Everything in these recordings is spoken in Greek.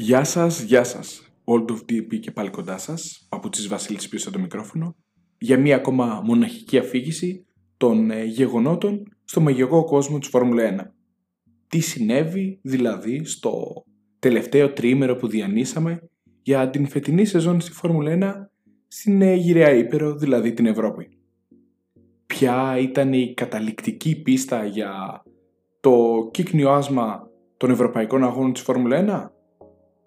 Γεια σας, γεια σας. Old of DP και πάλι κοντά σας. Παπουτσής Βασίλης πίσω από το μικρόφωνο. Για μία ακόμα μοναχική αφήγηση των ε, γεγονότων στο μαγικό κόσμο της Φόρμουλα 1. Τι συνέβη δηλαδή στο τελευταίο τρίμερο που διανύσαμε για την φετινή σεζόν στη Φόρμουλα 1 στην ε, γυραιά Ήπειρο, δηλαδή την Ευρώπη; Ποια ήταν η καταληκτική πίστα για το κύκνιο άσμα των ευρωπαϊκών αγώνων της Φόρμουλα 1?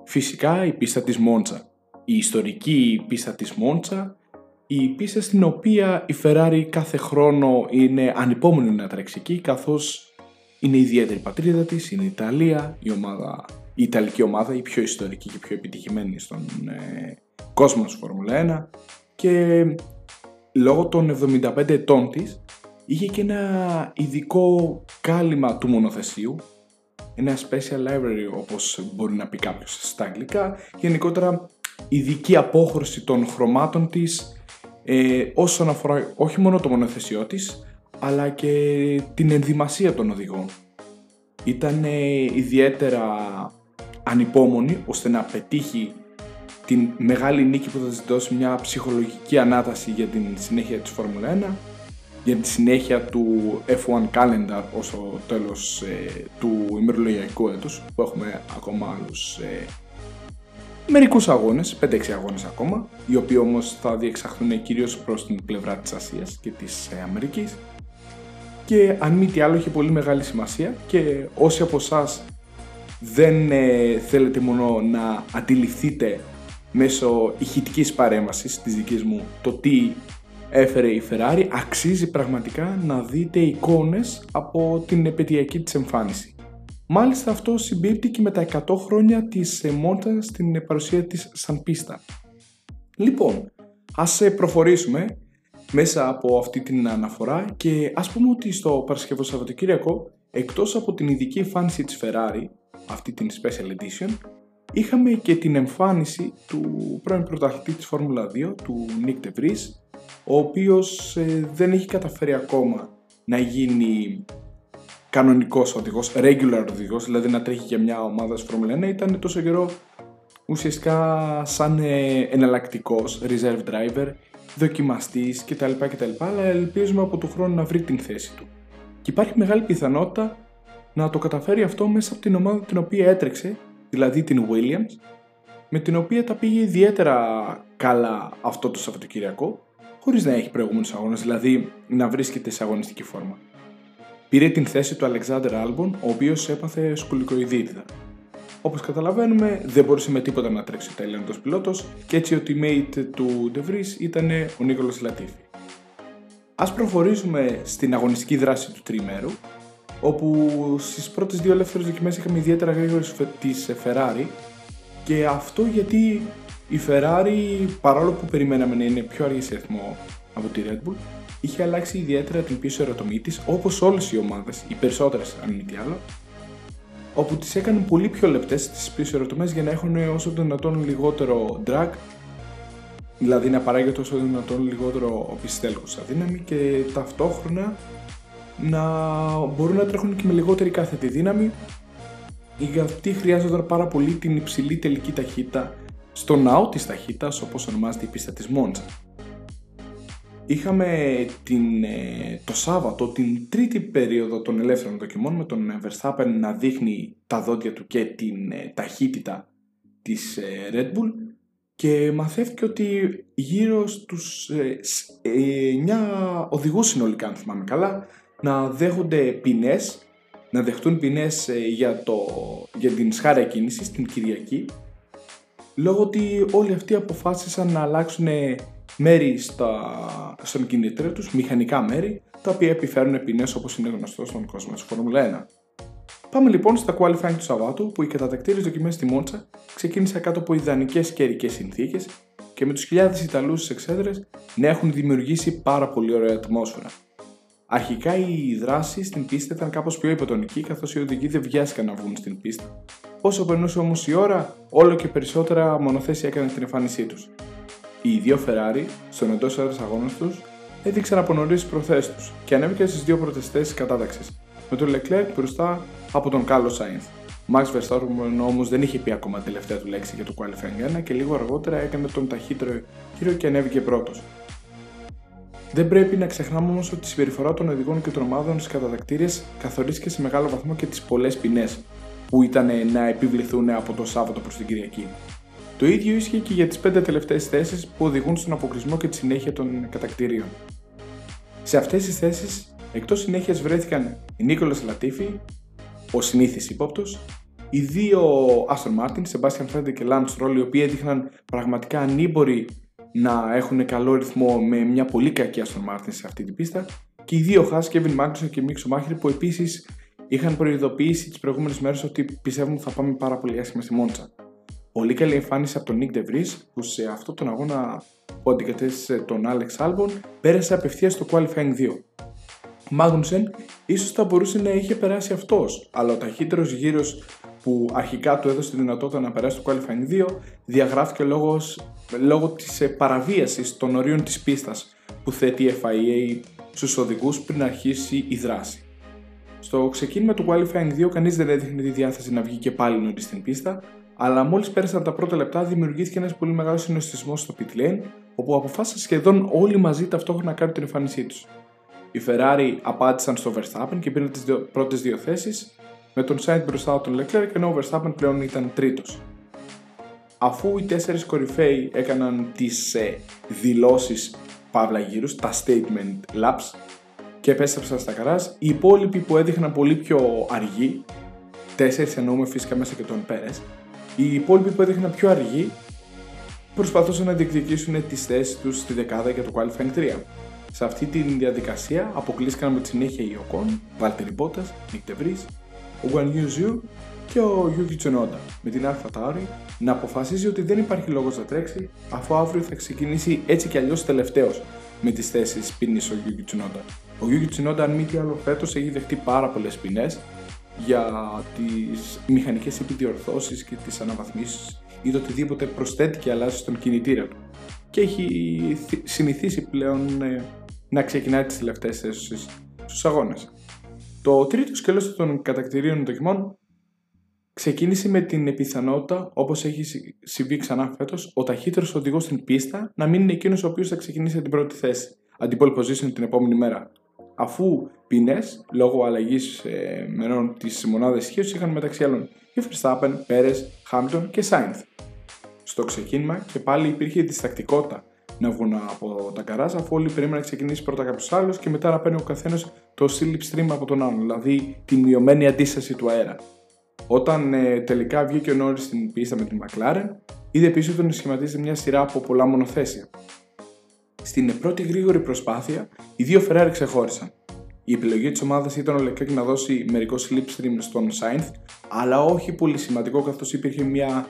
Φυσικά η πίστα της Μόντσα. Η ιστορική πίστα της Μόντσα, η πίστα στην οποία η Ferrari κάθε χρόνο είναι ανυπόμονη να τρέξει εκεί, καθώς είναι η ιδιαίτερη πατρίδα της, είναι η Ιταλία, η, ομάδα, η Ιταλική ομάδα, η πιο ιστορική και πιο επιτυχημένη στον ε, κόσμο της Φόρμουλα 1 και λόγω των 75 ετών της είχε και ένα ειδικό κάλυμα του μονοθεσίου ένα special library όπως μπορεί να πει κάποιος στα αγγλικά. Γενικότερα ειδική απόχρωση των χρωμάτων της ε, όσον αφορά όχι μόνο το μονοθεσιό της αλλά και την ενδυμασία των οδηγών. Ήταν ιδιαίτερα ανυπόμονη ώστε να πετύχει την μεγάλη νίκη που θα της δώσει μια ψυχολογική ανάταση για την συνέχεια της Φόρμουλα 1 για τη συνέχεια του F1 Calendar ως το τέλος ε, του ημερολογιακού έτους που έχουμε ακόμα άλλους ε, μερικούς αγώνες, 5-6 αγώνες ακόμα οι οποίοι όμως θα διεξαχθούν κυρίως προς την πλευρά της Ασίας και της ε, Αμερικής. Και αν μη τι άλλο έχει πολύ μεγάλη σημασία και όσοι από εσάς δεν ε, θέλετε μόνο να αντιληφθείτε μέσω ηχητικής παρέμβασης της δικής μου το τι έφερε η Ferrari αξίζει πραγματικά να δείτε εικόνες από την επαιτειακή της εμφάνιση. Μάλιστα αυτό συμπίπτει και με τα 100 χρόνια της Monza στην παρουσία της σαν πίστα. Λοιπόν, ας προχωρήσουμε μέσα από αυτή την αναφορά και ας πούμε ότι στο Παρασκευό Σαββατοκύριακο εκτός από την ειδική εμφάνιση της Ferrari, αυτή την Special Edition, είχαμε και την εμφάνιση του πρώην πρωταθλητή της Φόρμουλα 2, του Nick De Vries, ο οποίος ε, δεν έχει καταφέρει ακόμα να γίνει κανονικός οδηγός, regular οδηγός, δηλαδή να τρέχει για μια ομάδα της Φόρμουλα 1, ήταν τόσο καιρό ουσιαστικά σαν ε, εναλλακτικός reserve driver δοκιμαστής κτλ, κτλ. Αλλά ελπίζουμε από το χρόνο να βρει την θέση του. Και υπάρχει μεγάλη πιθανότητα να το καταφέρει αυτό μέσα από την ομάδα την οποία έτρεξε, δηλαδή την Williams, με την οποία τα πήγε ιδιαίτερα καλά αυτό το Σαββατοκυριακό, χωρίς να έχει προηγούμενους αγώνες, δηλαδή να βρίσκεται σε αγωνιστική φόρμα. Πήρε την θέση του Alexander Albon, ο οποίος έπαθε σκουλικοειδίτιδα. Όπως καταλαβαίνουμε, δεν μπορούσε με τίποτα να τρέξει ο Ταϊλανδό πιλότος και έτσι ο teammate του De Vries ήταν ο Νίκολο Λατίφη. Α προχωρήσουμε στην αγωνιστική δράση του τριμέρου, όπου στις πρώτες δύο ελεύθερες δοκιμές είχαμε ιδιαίτερα γρήγορες της Ferrari και αυτό γιατί η Ferrari, παρόλο που περιμέναμε να είναι πιο αργή σε ρυθμό από τη Red Bull, είχε αλλάξει ιδιαίτερα την πίσω ερωτομή της όπως όλες οι ομάδες, οι περισσότερες αν μη τι άλλο, όπου τις έκανε πολύ πιο λεπτές τις πίσω ερωτομές για να έχουν όσο το δυνατόν λιγότερο drag δηλαδή να παράγεται όσο το δυνατόν λιγότερο πιστέλκος δύναμη και ταυτόχρονα να μπορούν να τρέχουν και με λιγότερη κάθετη δύναμη γιατί χρειάζονταν πάρα πολύ την υψηλή τελική ταχύτητα στο ναό της ταχύτητας όπως ονομάζεται η πίστα της Μόντσα είχαμε την, ε, το Σάββατο την τρίτη περίοδο των ελεύθερων δοκιμών με τον Verstappen να δείχνει τα δόντια του και την ε, ταχύτητα της ε, Red Bull και μαθαίθηκε ότι γύρω στους 9 οδηγούς συνολικά αν θυμάμαι καλά να δέχονται ποινές να δεχτούν ποινές για, το, για την σχάρια κίνησης στην Κυριακή λόγω ότι όλοι αυτοί αποφάσισαν να αλλάξουν μέρη στα, στον κινητήριο τους, μηχανικά μέρη, τα οποία επιφέρουν ποινές όπως είναι γνωστό στον κόσμο της Φόρμουλα 1. Πάμε λοιπόν στα qualifying του Σαββάτου που οι κατατακτήρες δοκιμές στη Μόντσα ξεκίνησαν κάτω από ιδανικές καιρικές συνθήκες και με τους χιλιάδες Ιταλούς στις εξέδρες να έχουν δημιουργήσει πάρα πολύ ωραία ατμόσφαιρα. Αρχικά η δράση στην πίστα ήταν κάπως πιο υποτονική καθώς οι οδηγοί δεν βιάστηκαν να βγουν στην πίστα. Όσο περνούσε όμως η ώρα, όλο και περισσότερα μονοθέσια έκαναν την εμφάνισή τους οι δύο Ferrari, στον εντός έδρας αγώνας τους, έδειξαν από νωρίς τις προθέσεις τους και ανέβηκαν στις δύο πρώτες θέσεις κατάταξης, με τον Leclerc μπροστά από τον Carlos Sainz. Ο Max Verstappen όμως δεν είχε πει ακόμα τελευταία του λέξη για το qualifying 1 και λίγο αργότερα έκανε τον ταχύτερο γύρο και ανέβηκε πρώτος. Δεν πρέπει να ξεχνάμε όμως ότι η συμπεριφορά των οδηγών και των ομάδων στις κατατακτήριε καθορίστηκε σε μεγάλο βαθμό και τις πολλές ποινές που ήταν να επιβληθούν από το Σάββατο προς την Κυριακή. Το ίδιο ίσχυε και για τις πέντε τελευταίες θέσεις που οδηγούν στον αποκλεισμό και τη συνέχεια των κατακτηρίων. Σε αυτές τις θέσεις, εκτός συνέχειας βρέθηκαν η Νίκολας Λατίφη, ο συνήθις ύποπτος, οι δύο Aston Martin, Sebastian Vettel και Lance Stroll, οι οποίοι έδειχναν πραγματικά ανήμποροι να έχουν καλό ρυθμό με μια πολύ κακή Aston Martin σε αυτή την πίστα, και οι δύο Haas, Kevin Magnussen και Mick Schumacher, που επίσης είχαν προειδοποιήσει τις προηγούμενες μέρες ότι πιστεύουν ότι θα πάμε πάρα πολύ άσχημα στη Μόντσα. Πολύ καλή εμφάνιση από τον Nick DeVries που σε αυτό τον αγώνα που αντικατέστησε τον Alex Albon πέρασε απευθείας στο Qualifying 2. Μάγνουσεν ίσως θα μπορούσε να είχε περάσει αυτός, αλλά ο ταχύτερος γύρος που αρχικά του έδωσε τη δυνατότητα να περάσει το Qualifying 2 διαγράφηκε λόγω, λόγω της παραβίασης των ορίων της πίστας που θέτει η FIA στους οδηγούς πριν αρχίσει η δράση. Στο ξεκίνημα του Qualifying 2 κανείς δεν έδειχνε τη διάθεση να βγει και πάλι νωρίς στην πίστα, αλλά μόλις πέρασαν τα πρώτα λεπτά δημιουργήθηκε ένας πολύ μεγάλος συνοστισμός στο pit lane, όπου αποφάσισαν σχεδόν όλοι μαζί ταυτόχρονα να κάνουν την εμφάνισή τους. Οι Ferrari απάντησαν στο Verstappen και πήραν τις πρώτες δύο θέσεις, με τον Sainz μπροστά από τον Leclerc ενώ ο Verstappen πλέον ήταν τρίτος. Αφού οι τέσσερις κορυφαίοι έκαναν τις ε, δηλώσεις παύλα γύρου, τα statement laps, και επέστρεψαν στα καράζ. Οι υπόλοιποι που έδειχναν πολύ πιο αργοί, τέσσερις εννοούμε φυσικά μέσα και τον Πέρες, οι υπόλοιποι που έδειχναν πιο αργοί προσπαθούσαν να διεκδικήσουν τις θέσεις τους στη δεκάδα για το Qualifying 3. Σε αυτή τη διαδικασία αποκλείστηκαν με τη συνέχεια οι Οκόν, Βάλτερι Μπότας, Νικ Ντε Βρις, ο Γουαν Ζιου και ο Γιούκι Τσουνόντα, με την Αλφα Τάουρι να αποφασίζει ότι δεν υπάρχει λόγος να τρέξει αφού αύριο θα ξεκινήσει έτσι κι αλλιώς τελευταίος με τις θέσεις ποινής ο Γιούκι Τσουνόντα. Ο Γιούκι Τσουνόντα, αν μη τι άλλο, φέτος έχει δεχτεί πάρα πολλές ποινές για τις μηχανικές επιδιορθώσεις και τις αναβαθμίσεις ή το οτιδήποτε προσθέτει και αλλάζει στον κινητήρα του. Και έχει συνηθίσει πλέον ε, να ξεκινάει τις τελευταίες θέσεις στους αγώνες. Το τρίτο σκέλος των κατατακτηρίων δοκιμών ξεκίνησε με την πιθανότητα, όπως έχει συμβεί ξανά φέτος, ο ταχύτερος οδηγός στην πίστα να μην είναι εκείνος ο οποίος θα ξεκινήσει την πρώτη θέση, αντίπολη position την επόμενη μέρα αφού ποινές λόγω αλλαγής ε, μερών της μονάδας ισχύως είχαν μεταξύ άλλων οι Verstappen, Πέρε, Χάμπτον και Σάινθ. Στο ξεκίνημα και πάλι υπήρχε διστακτικότητα να βγουν από τα καράζ αφού όλοι περίμεναν να ξεκινήσει πρώτα κάποιος άλλος και μετά να παίρνει ο καθένας το slip stream από τον άλλον, δηλαδή τη μειωμένη αντίσταση του αέρα. Όταν ε, τελικά βγήκε ο Νόρι στην πίστα με την McLaren, είδε πίσω του να σχηματίζεται μια σειρά από πολλά μονοθέσια. Στην πρώτη γρήγορη προσπάθεια, οι δύο Ferrari ξεχώρισαν. Η επιλογή της ομάδας ήταν ο Leclerc να δώσει μερικό slipstream στον Sainz, αλλά όχι πολύ σημαντικό καθώς υπήρχε μια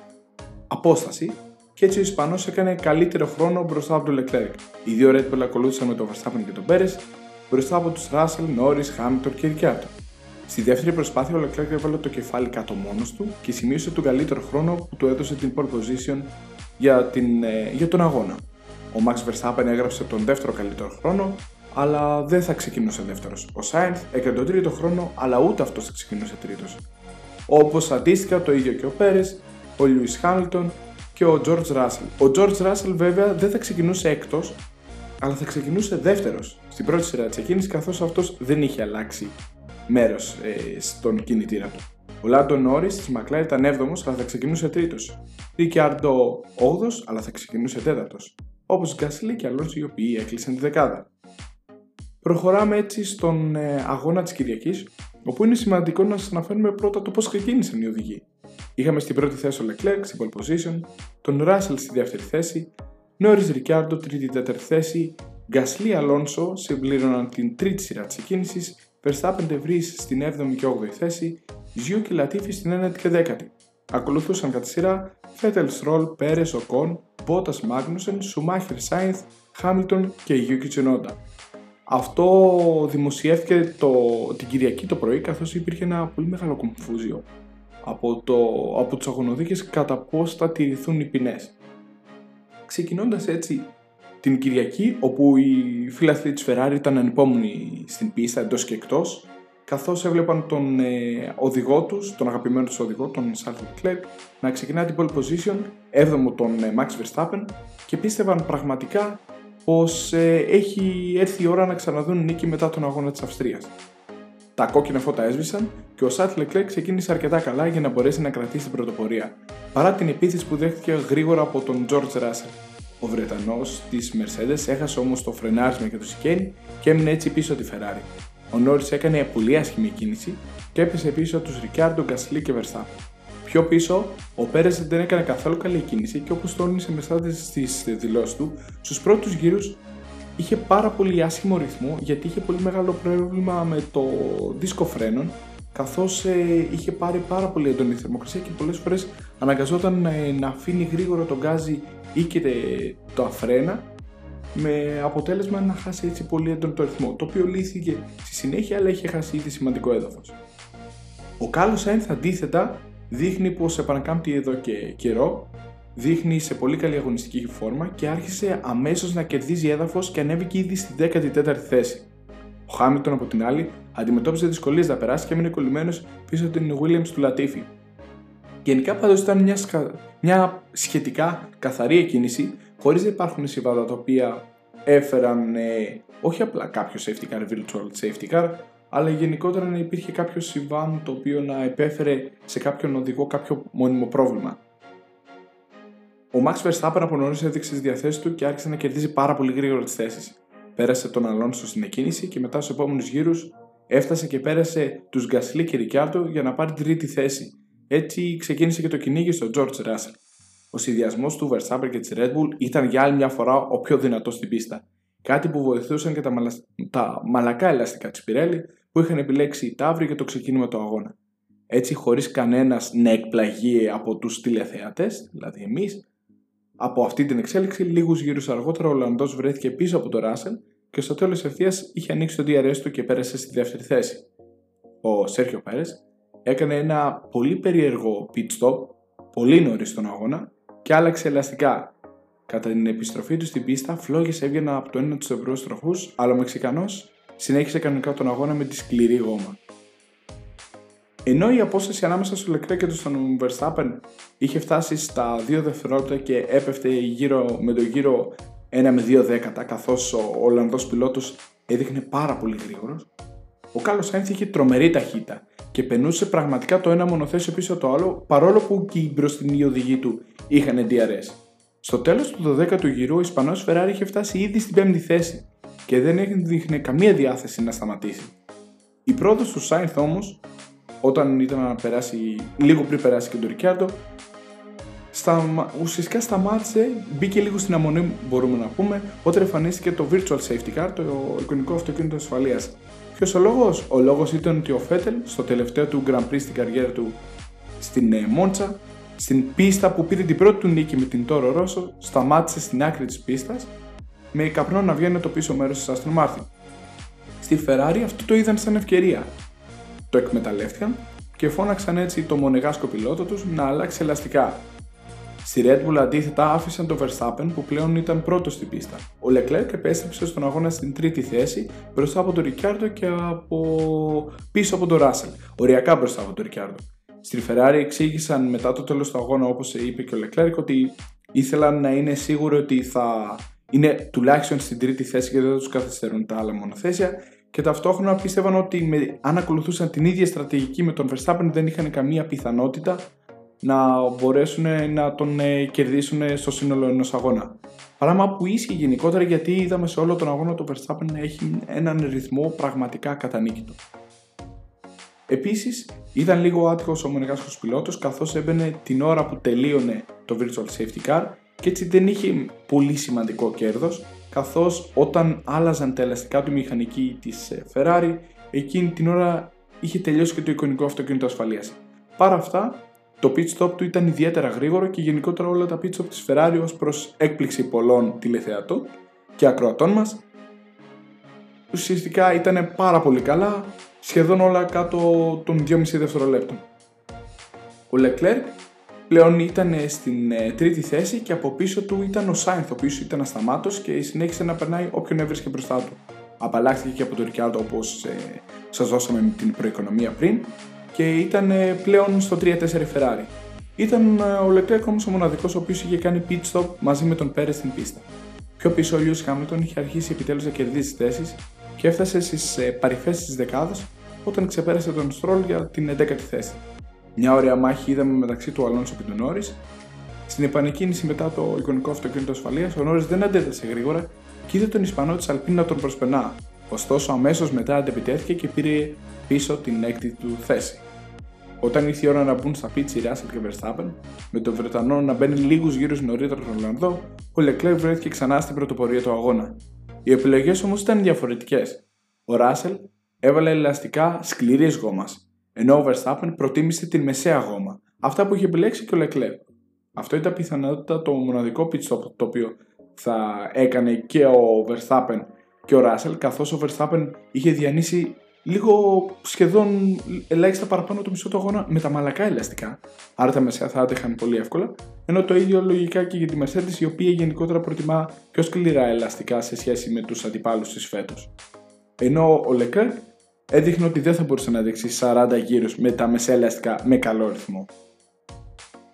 απόσταση και έτσι ο Ισπανός έκανε καλύτερο χρόνο μπροστά από τον Leclerc. Οι δύο Red Bull ακολούθησαν με τον Verstappen και τον Perez μπροστά από τους Russell, Norris, Hamilton και Ricciardo. Στη δεύτερη προσπάθεια ο Leclerc έβαλε το κεφάλι κάτω μόνος του και σημείωσε τον καλύτερο χρόνο που του έδωσε την pole position για, την, ε, για τον αγώνα. Ο Max Verstappen έγραψε τον δεύτερο καλύτερο χρόνο, αλλά δεν θα ξεκινούσε δεύτερος. Ο Sainz έκανε τον τρίτο χρόνο, αλλά ούτε αυτός θα ξεκινούσε τρίτος. Όπως αντίστοιχα το ίδιο και ο Πέρε, ο Lewis Hamilton και ο George Russell. Ο George Russell βέβαια δεν θα ξεκινούσε έκτος, αλλά θα ξεκινούσε δεύτερος στην πρώτη σειρά της εκκίνηση, καθώς αυτός δεν είχε αλλάξει μέρος ε, στον κινητήρα του. Ο Λάντο Νόρις της McLaren ήταν 7ο, αλλά θα ξεκινούσε τρίτος. Ρικιάρντο 8ο, αλλά θα ξεκινούσε τέταρτος όπως Γκάσλι και Αλόνσο οι οποίοι έκλεισαν τη δεκάδα. Προχωράμε έτσι στον ε, αγώνα της Κυριακής, όπου είναι σημαντικό να σας αναφέρουμε πρώτα το πώς ξεκίνησαν οι οδηγοί. Είχαμε στην πρώτη θέση ο Leclerc στην pole position, τον Russell στη δεύτερη θέση, Norris Ricciardo τρίτη-τέταρτη θέση, Γκάσλι Αλόνσο συμπλήρωναν την τρίτη σειρά της εκκίνησης, Verstappen De Vries στην 7η και 8η θέση, Ζιού και Latifi στην 9η και 10η. Ακολουθούσαν κατά σειρά Φέτελ, Στρολ, Πέρες, Οκόν, Μπότα Μάγνουσεν, Σουμάχερ Σάινθ, Χάμιλτον και Γιούκι Τσουνόντα. Αυτό δημοσιεύτηκε το, την Κυριακή το πρωί καθώς υπήρχε ένα πολύ μεγάλο κομφούζιο από, το, από τους αγωνοδίκες κατά πώς θα τηρηθούν οι ποινές. Ξεκινώντας έτσι την Κυριακή όπου οι φίλαθλοι της Ferrari ήταν ανυπόμονοι στην πίστα εντός και εκτός καθώς έβλεπαν τον ε, οδηγό τους, τον αγαπημένο τους οδηγό, τον Charles Leclerc, να ξεκινά την pole position, 7ο τον ε, Max Verstappen και πίστευαν πραγματικά πως ε, έχει έρθει η ώρα να ξαναδούν νίκη μετά τον αγώνα της Αυστρίας. Τα κόκκινα φώτα έσβησαν και ο Σάτ Λεκλέκ ξεκίνησε αρκετά καλά για να μπορέσει να κρατήσει την πρωτοπορία, παρά την επίθεση που δέχτηκε γρήγορα από τον George Russell. Ο Βρετανός της Mercedes έχασε όμως το φρενάρισμα και το σικένι και έμεινε έτσι πίσω τη Ferrari. Ο Νόρι έκανε πολύ άσχημη κίνηση και έπεσε πίσω τους Ρικάρντο, Γκασλί και Verstappen. Πιο πίσω, ο Πέρες δεν έκανε καθόλου καλή κίνηση και όπως τόνισε μετά στις δηλώσεις του, στους πρώτους γύρους είχε πάρα πολύ άσχημο ρυθμό γιατί είχε πολύ μεγάλο πρόβλημα με το δίσκο φρένων καθώς ε, είχε πάρει πάρα πολύ έντονη θερμοκρασία και πολλές φορές αναγκαζόταν ε, να αφήνει γρήγορα τον γκάζι ή και το αφρένα με αποτέλεσμα να χάσει έτσι πολύ έντονο το ρυθμό, το οποίο λύθηκε στη συνέχεια αλλά είχε χάσει ήδη σημαντικό έδαφος. Ο Κάλλος Σάινθ αντίθετα δείχνει πως επανακάμπτει εδώ και καιρό δείχνει σε πολύ καλή αγωνιστική φόρμα και άρχισε αμέσως να κερδίζει έδαφος και ανέβηκε ήδη στη 14η θέση. Ο Χάμιλτον από την άλλη αντιμετώπιζε δυσκολίες να περάσει και έμεινε κολλημένος πίσω από την Williams του Λατίφη. Γενικά πάντως ήταν μια, μια σχετικά καθαρή εκκίνηση, χωρίς να υπάρχουν συμβάντα τα οποία έφεραν ε, όχι απλά κάποιο safety car, virtual safety car, αλλά γενικότερα να υπήρχε κάποιο συμβάν το οποίο να επέφερε σε κάποιον οδηγό κάποιο μόνιμο πρόβλημα. Ο Max Verstappen από νωρίς έδειξε τις διαθέσεις του και άρχισε να κερδίζει πάρα πολύ γρήγορα τις θέσεις. Πέρασε τον Αλόνσο στην εκκίνηση και μετά στους επόμενους γύρους έφτασε και πέρασε τους Γκασλί και Ρικιάρτο για να πάρει την τρίτη θέση. Έτσι ξεκίνησε και το κυνήγι στο George Russell. Ο συνδυασμός του Verstappen και της Red Bull ήταν για άλλη μια φορά ο πιο δυνατός στην πίστα. Κάτι που βοηθούσαν και τα, μαλα... τα μαλακά ελαστικά της Pirelli που είχαν επιλέξει οι Ταύροι για το ξεκίνημα του αγώνα. Έτσι, χωρίς κανένας να εκπλαγεί από τους τηλεθεατές, δηλαδή εμείς, από αυτή την εξέλιξη, λίγους γύρους αργότερα ο Ολλανδός βρέθηκε πίσω από τον Ράσελ και στο τέλος ευθείας είχε ανοίξει το DRS του και πέρασε στη δεύτερη θέση. Ο Σέρχιο Πέρες έκανε ένα πολύ περίεργο pit stop, πολύ νωρίς στον αγώνα και άλλαξε ελαστικά. Κατά την επιστροφή του στην πίστα, φλόγες έβγαιναν από το ένα τους ευρώ τροχούς, αλλά ο Μεξικανός συνέχισε κανονικά τον αγώνα με τη σκληρή γόμα. Ενώ η απόσταση ανάμεσα στο Leclerc και στον Verstappen είχε φτάσει στα 2 δευτερόλεπτα και έπεφτε γύρω με το γύρο 1 με 2 δέκατα καθώς ο Ολλανδός πιλότος έδειχνε πάρα πολύ γρήγορος, ο Κάλλος Σάινθ είχε τρομερή ταχύτητα και περνούσε πραγματικά το ένα μονοθέσιο πίσω το άλλο παρόλο που και οι μπροστινοί οδηγοί του είχαν DRS. Στο τέλος του 12ου γύρου ο Ισπανός Ferrari είχε φτάσει ήδη στην 5η θέση και δεν έδειχνε καμία διάθεση να σταματήσει. Η πρόοδος του Σάινθ όμως όταν ήταν να περάσει, λίγο πριν περάσει και τον Ρικιάρντο, στα, ουσιαστικά σταμάτησε, μπήκε λίγο στην αμονή, μπορούμε να πούμε, όταν εμφανίστηκε το Virtual Safety Car, το εικονικό αυτοκίνητο ασφαλείας. Ποιος ο λόγος, Ο λόγος ήταν ότι ο Φέτελ στο τελευταίο του Grand Prix στην καριέρα του στην ε, Μόντσα, στην πίστα που πήρε την πρώτη του νίκη με την Τόρο Ρώσο, σταμάτησε στην άκρη της πίστας με καπνό να βγαίνει το πίσω μέρος της Aston Martin. Στη Ferrari αυτό το είδαν σαν ευκαιρία το εκμεταλλεύτηκαν και φώναξαν έτσι το μονεγάσκο πιλότο τους να αλλάξει ελαστικά. Στη Red Bull αντίθετα άφησαν τον Verstappen που πλέον ήταν πρώτος στην πίστα. Ο Leclerc επέστρεψε στον αγώνα στην τρίτη θέση μπροστά από τον Ricciardo και από πίσω από τον Russell. Οριακά μπροστά από τον Ricciardo. Στη Ferrari εξήγησαν μετά το τέλος του αγώνα όπως είπε και ο Leclerc ότι ήθελαν να είναι σίγουροι ότι θα είναι τουλάχιστον στην τρίτη θέση και δεν θα τους καθυστερούν τα άλλα μονοθέσια και ταυτόχρονα πίστευαν ότι με, αν ακολουθούσαν την ίδια στρατηγική με τον Verstappen δεν είχαν καμία πιθανότητα να μπορέσουν να τον ε, κερδίσουν στο σύνολο ενός αγώνα. Πράγμα που ίσχυε γενικότερα γιατί είδαμε σε όλο τον αγώνα το Verstappen να έχει έναν ρυθμό πραγματικά κατανίκητο. Επίσης, ήταν λίγο άτυχος ο μονεγάσκο πιλότος καθώς έμπαινε την ώρα που τελείωνε το Virtual Safety Car και έτσι δεν είχε πολύ σημαντικό κέρδος καθώς όταν άλλαζαν τα ελαστικά του μηχανική της ε, Ferrari, εκείνη την ώρα είχε τελειώσει και το εικονικό αυτοκίνητο ασφαλείας. Παρά αυτά, το pit stop του ήταν ιδιαίτερα γρήγορο και γενικότερα όλα τα pit stop της Ferrari ως προς έκπληξη πολλών τηλεθεατών και ακροατών μας ουσιαστικά ήταν πάρα πολύ καλά, σχεδόν όλα κάτω των 2,5 δευτερολέπτων. Ο Leclerc πλέον ήταν στην ε, τρίτη θέση και από πίσω του ήταν ο Σάινθ, ο οποίος ήταν ασταμάτος και συνέχισε να περνάει όποιον έβρισκε μπροστά του. απαλλάχθηκε και από το Ρικιάρντο όπως ε, σας δώσαμε με την προοικονομία πριν και ήταν ε, πλέον στο 3-4 Ferrari. Ήταν ε, ο Leclerc όμως ο μοναδικός ο οποίος είχε κάνει pit stop μαζί με τον Πέρες στην πίστα. Πιο πίσω ο Lewis Χάμιλτον είχε αρχίσει επιτέλους να κερδίσει θέσεις και έφτασε στις ε, παρυφέ της δεκάδας όταν ξεπέρασε τον Στρόλ για την 11η θέση. Μια ωραία μάχη είδαμε μεταξύ του Αλόνσο και του Νόρις. Στην επανεκκίνηση μετά το εικονικό αυτοκίνητο ασφαλείας, ο Νόρις δεν αντέδρασε γρήγορα και είδε τον Ισπανό της Αλπίν να τον προσπερνά. Ωστόσο, αμέσως μετά αντεπιτέθηκε και πήρε πίσω την έκτη του θέση. Όταν ήρθε η ώρα να μπουν στα πίτσι Ράσελ και Verstappen, με τον Βρετανό να μπαίνει λίγους γύρους νωρίτερα τον Ολλανδό, ο Λεκλέρ βρέθηκε ξανά στην πρωτοπορία του αγώνα. Οι επιλογές όμως ήταν διαφορετικές. Ο Ράσελ έβαλε ελαστικά σκληρή γόμας, ενώ ο Verstappen προτίμησε την μεσαία γόμα, αυτά που είχε επιλέξει και ο Λεκλέρ. Αυτό ήταν πιθανότητα το μοναδικό pit stop το οποίο θα έκανε και ο Verstappen και ο Ράσελ, καθώς ο Verstappen είχε διανύσει λίγο σχεδόν ελάχιστα παραπάνω το μισό του αγώνα με τα μαλακά ελαστικά. Άρα τα μεσαία θα άτεχαν πολύ εύκολα. Ενώ το ίδιο λογικά και για τη Mercedes, η οποία γενικότερα προτιμά πιο σκληρά ελαστικά σε σχέση με τους αντιπάλους της φέτος. Ενώ ο Leclerc έδειχνε ότι δεν θα μπορούσε να δείξει 40 γύρους με τα μεσαία ελαστικά με καλό ρυθμό.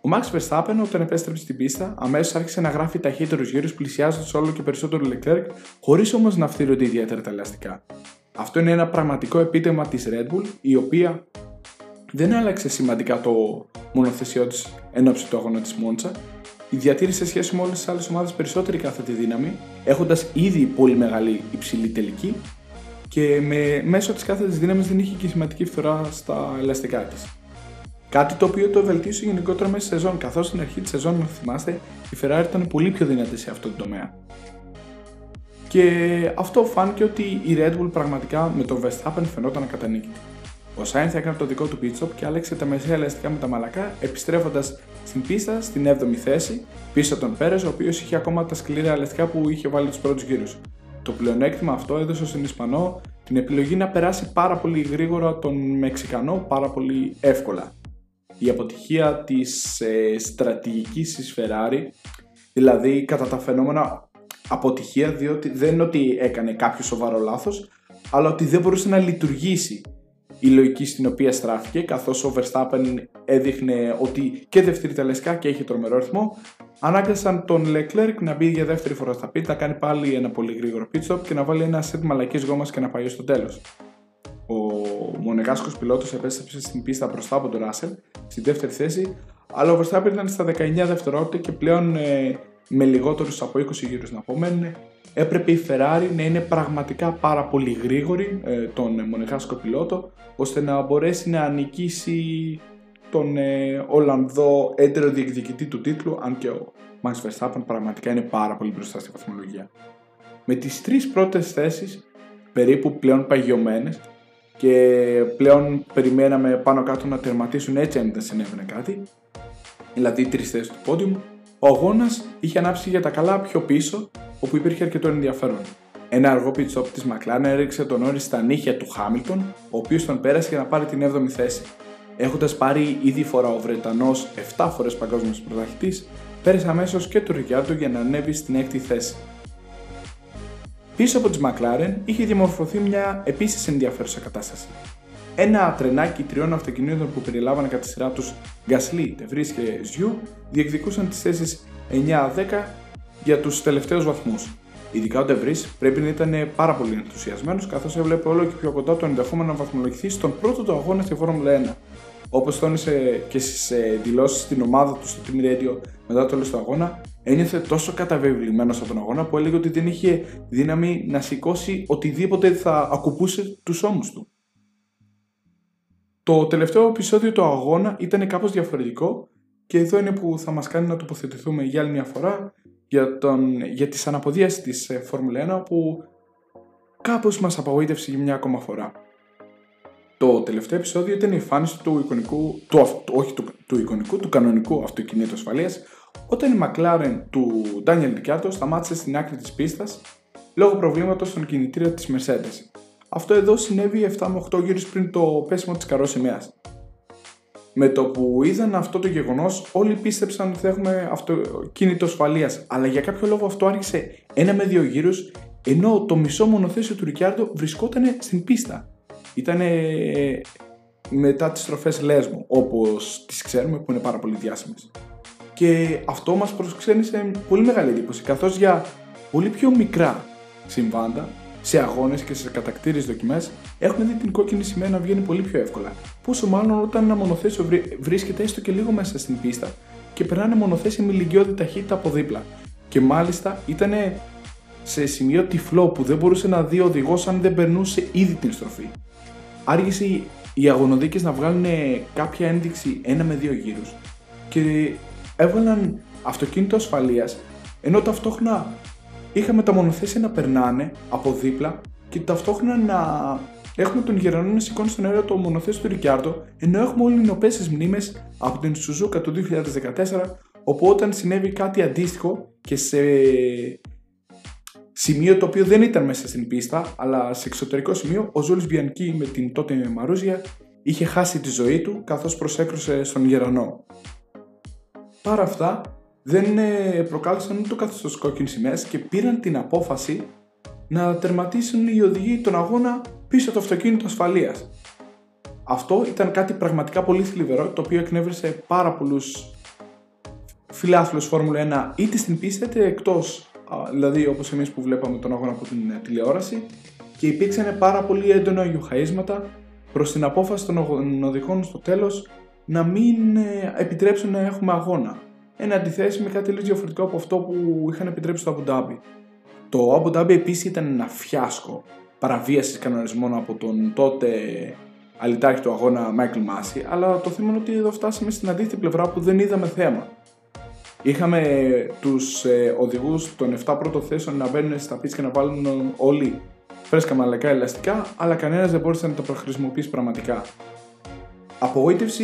Ο Max Verstappen, όταν επέστρεψε στην πίστα, αμέσως άρχισε να γράφει ταχύτερους γύρους πλησιάζοντας όλο και περισσότερο Leclerc, χωρίς όμως να φτύρονται ιδιαίτερα τα ελαστικά. Αυτό είναι ένα πραγματικό επίτευγμα της Red Bull, η οποία δεν άλλαξε σημαντικά το μονοθεσιό της εν του αγώνα της Μόντσα. Διατήρησε σχέση με όλες τις άλλες ομάδες περισσότερη κάθετη δύναμη, έχοντας ήδη πολύ μεγάλη υψηλή τελική και με, μέσω της κάθετη δύναμης δεν είχε και σημαντική φθορά στα ελαστικά της. Κάτι το οποίο το βελτίωσε γενικότερα μέσα στη σεζόν, καθώς στην αρχή της σεζόν, αν θυμάστε, η Ferrari ήταν πολύ πιο δυνατή σε αυτό το τομέα. Και αυτό φάνηκε ότι η Red Bull πραγματικά με τον Verstappen φαινόταν ακατανίκητη. Ο Sainz έκανε το δικό του pit stop και άλλαξε τα μεσαία ελαστικά με τα μαλακά, επιστρέφοντας στην πίστα στην 7η θέση, πίσω από τον Πέρε, ο οποίος είχε ακόμα τα σκληρά ελαστικά που είχε βάλει τους πρώτους γύρους. Το πλεονέκτημα αυτό έδωσε στον Ισπανό την επιλογή να περάσει πάρα πολύ γρήγορα τον Μεξικανό πάρα πολύ εύκολα. Η αποτυχία της ε, στρατηγικής της Ferrari, δηλαδή κατά τα φαινόμενα αποτυχία διότι δεν είναι ότι έκανε κάποιο σοβαρό λάθος, αλλά ότι δεν μπορούσε να λειτουργήσει η λογική στην οποία στράφηκε, καθώς ο Verstappen έδειχνε ότι και δεύτερη τελεσκά και έχει τρομερό ρυθμό, ανάγκασαν τον Leclerc να μπει για δεύτερη φορά στα πίτ, να κάνει πάλι ένα πολύ γρήγορο pit stop και να βάλει ένα set μαλακής γόμας και να πάει στο τέλος. Ο μονεγάσκος πιλότος επέστρεψε στην πίστα μπροστά από τον Russell, στη δεύτερη θέση, αλλά ο Verstappen ήταν στα 19 δευτερόλεπτα και πλέον ε, με λιγότερους από 20 γύρους να απομένουν, έπρεπε η Ferrari να είναι πραγματικά πάρα πολύ γρήγορη ε, τον μονεχάσκο πιλότο, ώστε να μπορέσει να νικήσει τον ε, Ολλανδό έντερο διεκδικητή του τίτλου, αν και ο Max Verstappen πραγματικά είναι πάρα πολύ μπροστά στη βαθμολογία. Με τις τρεις πρώτες θέσεις περίπου πλέον παγιωμένες και πλέον περιμέναμε πάνω κάτω να τερματίσουν έτσι αν δεν συνέβαινε κάτι, δηλαδή τρεις θέσεις του πόντιου, ο αγώνας είχε ανάψει για τα καλά πιο πίσω, όπου υπήρχε αρκετό ενδιαφέρον. Ένα αργό pit stop της McLaren έριξε τον όρι στα νύχια του Χάμιλτον, ο οποίος τον πέρασε για να πάρει την 7η θέση. Έχοντας πάρει ήδη φορά ο Βρετανός 7 φορές παγκόσμιος πρωταθλητής, πέρασε αμέσως και του Ρικιάρντο για να ανέβει στην 6η θέση. Πίσω από τη McLaren είχε διαμορφωθεί μια επίσης ενδιαφέρουσα κατάσταση. Ένα τρενάκι τριών αυτοκινήτων που περιλάβανε κατά τη σειρά τους Γκασλί, Τεβρί και Ζιού διεκδικούσαν τις θέσεις 9-10 για τους τελευταίους βαθμούς. Ειδικά ο Τεβρί πρέπει να ήταν πάρα πολύ ενθουσιασμένος καθώς έβλεπε όλο και πιο κοντά το ενδεχόμενο να βαθμολογηθεί στον πρώτο του αγώνα στη Φόρμουλα 1. Όπως τόνισε και στις δηλώσεις στην ομάδα του στο Team Radio μετά το τέλος του αγώνα, ένιωθε τόσο καταβεβλημένος από τον αγώνα που έλεγε ότι δεν είχε δύναμη να σηκώσει οτιδήποτε θα ακουπούσε τους ώμους του. Το τελευταίο επεισόδιο του αγώνα ήταν κάπως διαφορετικό και εδώ είναι που θα μας κάνει να τοποθετηθούμε για άλλη μια φορά για, τον, για τις αναποδίες της ε, Φόρμουλα 1 που κάπως μας απογοήτευσε για μια ακόμα φορά. Το τελευταίο επεισόδιο ήταν η εμφάνιση του εικονικού, του, όχι του, του εικονικού, του κανονικού αυτοκινήτου ασφαλείας όταν η McLaren του Daniel Ricciardo σταμάτησε στην άκρη της πίστας λόγω προβλήματος στον κινητήρα της Mercedes. Αυτό εδώ συνέβη 7 με 8 γύρους πριν το πέσιμο της καρόσημείας. Με το που είδαν αυτό το γεγονός, όλοι πίστεψαν ότι θα έχουμε αυτοκίνητο ασφαλείας. Αλλά για κάποιο λόγο αυτό άρχισε ένα με δύο γύρους ενώ το μισό μονοθέσιο του Ρικιάρντο βρισκόταν στην πίστα. Ήταν μετά τις στροφές Λέσμου, όπως τις ξέρουμε που είναι πάρα πολύ διάσημες. Και αυτό μας προξένησε πολύ μεγάλη εντύπωση, καθώς για πολύ πιο μικρά συμβάντα, σε αγώνες και σε κατακτήριες δοκιμές, έχουμε δει την κόκκινη σημαία να βγαίνει πολύ πιο εύκολα. Πόσο μάλλον όταν ένα μονοθέσιο βρίσκεται έστω και λίγο μέσα στην πίστα και περνάνε μονοθέσια με ηλικιώδη ταχύτητα από δίπλα. Και μάλιστα ήταν σε σημείο τυφλό που δεν μπορούσε να δει ο οδηγός αν δεν περνούσε ήδη την στροφή. Άργησε οι αγωνοδίκες να βγάλουν κάποια ένδειξη ένα με δύο γύρους. Και έβαλαν αυτοκίνητο ασφαλείας ενώ ταυτόχρονα είχαμε τα μονοθέσια να περνάνε από δίπλα και ταυτόχρονα να έχουμε τον Γερανό να σηκώνει στον αέρα το μονοθέσιο του Ρικιάρντο ενώ έχουμε όλοι νοπές μνήμες από την Σουζούκα του 2014 όπου όταν συνέβη κάτι αντίστοιχο και σε Σημείο το οποίο δεν ήταν μέσα στην πίστα, αλλά σε εξωτερικό σημείο, ο Ζούλης Μπιανκή με την τότε Μαρούζια είχε χάσει τη ζωή του καθώς προσέκρουσε στον Γερανό. Παρά αυτά, δεν ε, προκάλεσαν ούτε το καθεστώς κόκκινης σημαίες και πήραν την απόφαση να τερματίσουν οι οδηγοί τον αγώνα πίσω από το αυτοκίνητο ασφαλείας. Αυτό ήταν κάτι πραγματικά πολύ θλιβερό, το οποίο εκνεύρισε πάρα πολλούς φιλάθλους Φόρμουλα 1 είτε στην πίστα είτε εκτός δηλαδή όπως εμείς που βλέπαμε τον αγώνα από την ε, τηλεόραση και υπήρξαν πάρα πολύ έντονα γιουχαίσματα προς την απόφαση των οδηγών στο τέλος να μην ε, επιτρέψουν να έχουμε αγώνα. Ένα αντιθέσει με κάτι τελείως διαφορετικό από αυτό που είχαν επιτρέψει στο Abu Dhabi. Το Abu Dhabi επίσης ήταν ένα φιάσκο παραβίασης κανονισμών από τον τότε αλυτάρχη του αγώνα Michael Massey, αλλά το θέμα είναι ότι εδώ φτάσαμε στην αντίθετη πλευρά που δεν είδαμε θέμα. Είχαμε τους ε, οδηγούς των 7 πρώτων θέσεων να μπαίνουν στα πίτια και να βάλουν όλοι φρέσκα μαλακά ελαστικά, αλλά κανένας δεν μπόρεσε να τα χρησιμοποιήσει πραγματικά. Απογοήτευση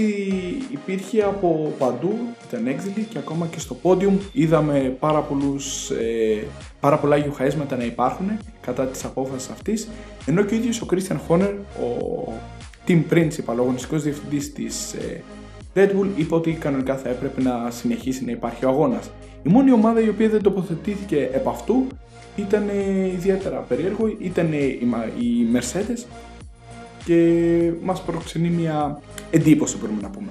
υπήρχε από παντού, ήταν έξυπνη και ακόμα και στο πόντιουμ είδαμε πάρα, πολλούς, ε, πάρα πολλά γιουχαίσματα να υπάρχουν κατά της απόφασης αυτής, ενώ και ο ίδιος ο Christian Horner, ο team principal, ο αγωνιστικός διευθυντής της ε, Red Bull είπε ότι κανονικά θα έπρεπε να συνεχίσει να υπάρχει ο αγώνας. Η μόνη ομάδα η οποία δεν τοποθετήθηκε επ' αυτού ήταν ιδιαίτερα περίεργο, ήταν η Mercedes και μας προξενεί μια εντύπωση μπορούμε να πούμε.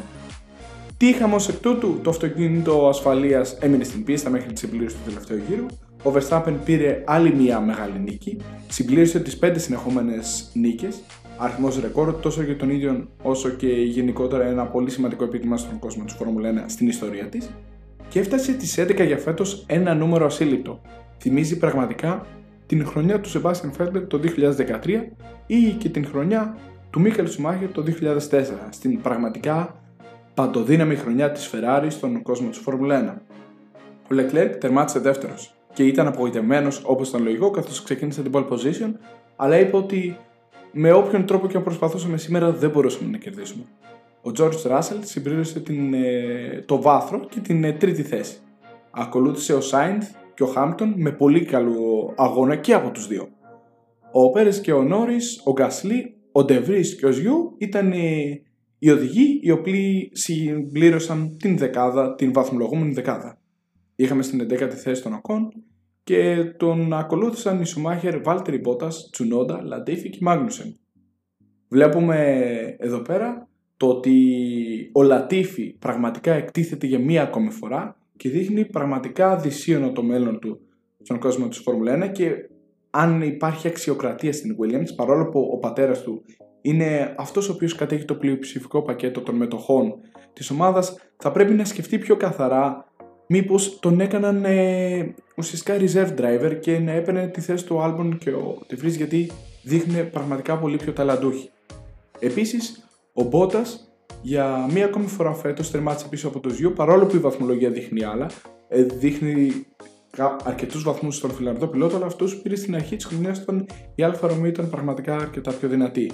Τι είχαμε ως εκ τούτου, το αυτοκίνητο ασφαλείας έμεινε στην πίστα μέχρι τη συμπλήρωση του τελευταίου γύρου, ο Verstappen πήρε άλλη μια μεγάλη νίκη, συμπλήρωσε τις 5 συνεχόμενες νίκες αριθμός ρεκόρ τόσο για τον ίδιο όσο και γενικότερα ένα πολύ σημαντικό επίτευγμα στον κόσμο της Φόρμουλα 1 στην ιστορία της και έφτασε τις 11 για φέτος ένα νούμερο ασύλληπτο. Θυμίζει πραγματικά την χρονιά του Σεμπάστιαν Φέντερ το 2013 ή και την χρονιά του Μίχελ Σουμάχερ το 2004, στην πραγματικά παντοδύναμη χρονιά της Ferrari στον κόσμο της Φόρμουλα 1. Ο Leclerc τερμάτισε δεύτερος και ήταν απογοητευμένος όπως ήταν λογικό καθώς ξεκίνησε την pole position, αλλά είπε ότι με όποιον τρόπο και αν προσπαθούσαμε σήμερα δεν μπορούσαμε να κερδίσουμε. Ο George Russell συμπλήρωσε την, ε, το βάθρο και την ε, τρίτη θέση. Ακολούθησε ο Σάινθ και ο Χάμπτον με πολύ καλό αγώνα και από τους δύο. Ο Πέρες και ο Νόρις, ο Γκασλί, ο Ντεβρίς και ο Ζιού ήταν ε, οι οδηγοί οι οποίοι συμπλήρωσαν την δεκάδα, την βαθμολογούμενη δεκάδα. Είχαμε στην 11η θέση τον Ακόν και τον ακολούθησαν οι Σουμάχερ Βάλτερη Μπότας, Τσουνόντα, Λαντίφη και Μάγνουσεν. Βλέπουμε εδώ πέρα το ότι ο Λατίφη πραγματικά εκτίθεται για μία ακόμη φορά και δείχνει πραγματικά δυσίωνο το μέλλον του στον κόσμο της Φόρμουλα 1 και αν υπάρχει αξιοκρατία στην Williams παρόλο που ο πατέρας του είναι αυτός ο οποίος κατέχει το πλειοψηφικό πακέτο των μετοχών της ομάδας θα πρέπει να σκεφτεί πιο καθαρά μήπως τον έκαναν ε, ουσιαστικά reserve driver και να έπαιρνε τη θέση του Albon και ο De γιατί δείχνει πραγματικά πολύ πιο ταλαντούχοι. Επίσης, ο Bottas για μία ακόμη φορά φέτος τερμάτισε πίσω από το Ζιού παρόλο που η βαθμολογία δείχνει άλλα, ε, δείχνει αρκετούς βαθμούς στον φιλανδό πιλότο, αλλά αυτού πήρε στην αρχή της χρονιάς όταν η Αλφα Romeo ήταν πραγματικά αρκετά πιο δυνατή.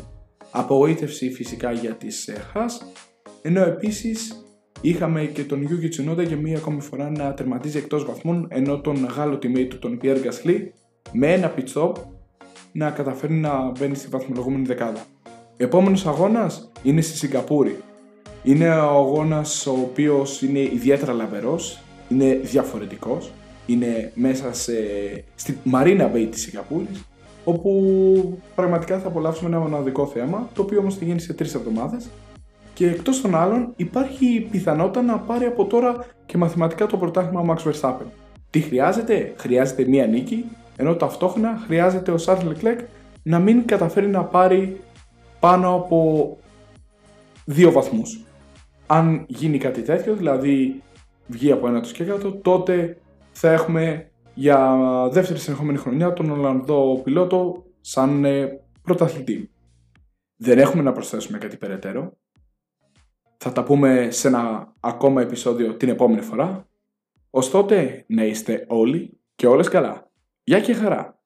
Απογοήτευση φυσικά για τις ε, Haas, ενώ επίσης Είχαμε και τον Γιούγκη Τσινόντα για μία ακόμη φορά να τερματίζει εκτός βαθμών, ενώ τον Γάλλο τιμή του, τον Πιέρ Γκασλή, με ένα pit stop να καταφέρει να μπαίνει στη βαθμολογούμενη δεκάδα. Επόμενος αγώνας είναι στη Σιγκαπούρη. Είναι ο αγώνας ο οποίος είναι ιδιαίτερα λαμπερό, είναι διαφορετικός είναι μέσα σε, στη Marina Bay της Σιγκαπούρης όπου πραγματικά θα απολαύσουμε ένα μοναδικό θέμα το οποίο όμως θα γίνει σε τρεις εβδομάδες και εκτός των άλλων υπάρχει πιθανότητα να πάρει από τώρα και μαθηματικά το πρωτάθλημα ο Max Verstappen. Τι χρειάζεται; Χρειάζεται μία νίκη ενώ ταυτόχρονα χρειάζεται ο Charles Leclerc να μην καταφέρει να πάρει πάνω από δύο βαθμούς. Αν γίνει κάτι τέτοιο, δηλαδή βγει από ένα το σκέγατο, τότε θα έχουμε για δεύτερη συνεχόμενη χρονιά τον Ολλανδό πιλότο σαν ε, πρωταθλητή. Δεν έχουμε να προσθέσουμε κάτι περαιτέρω. Θα τα πούμε σε ένα ακόμα επεισόδιο την επόμενη φορά. Ως τότε να είστε όλοι και όλες καλά. Γεια και χαρά!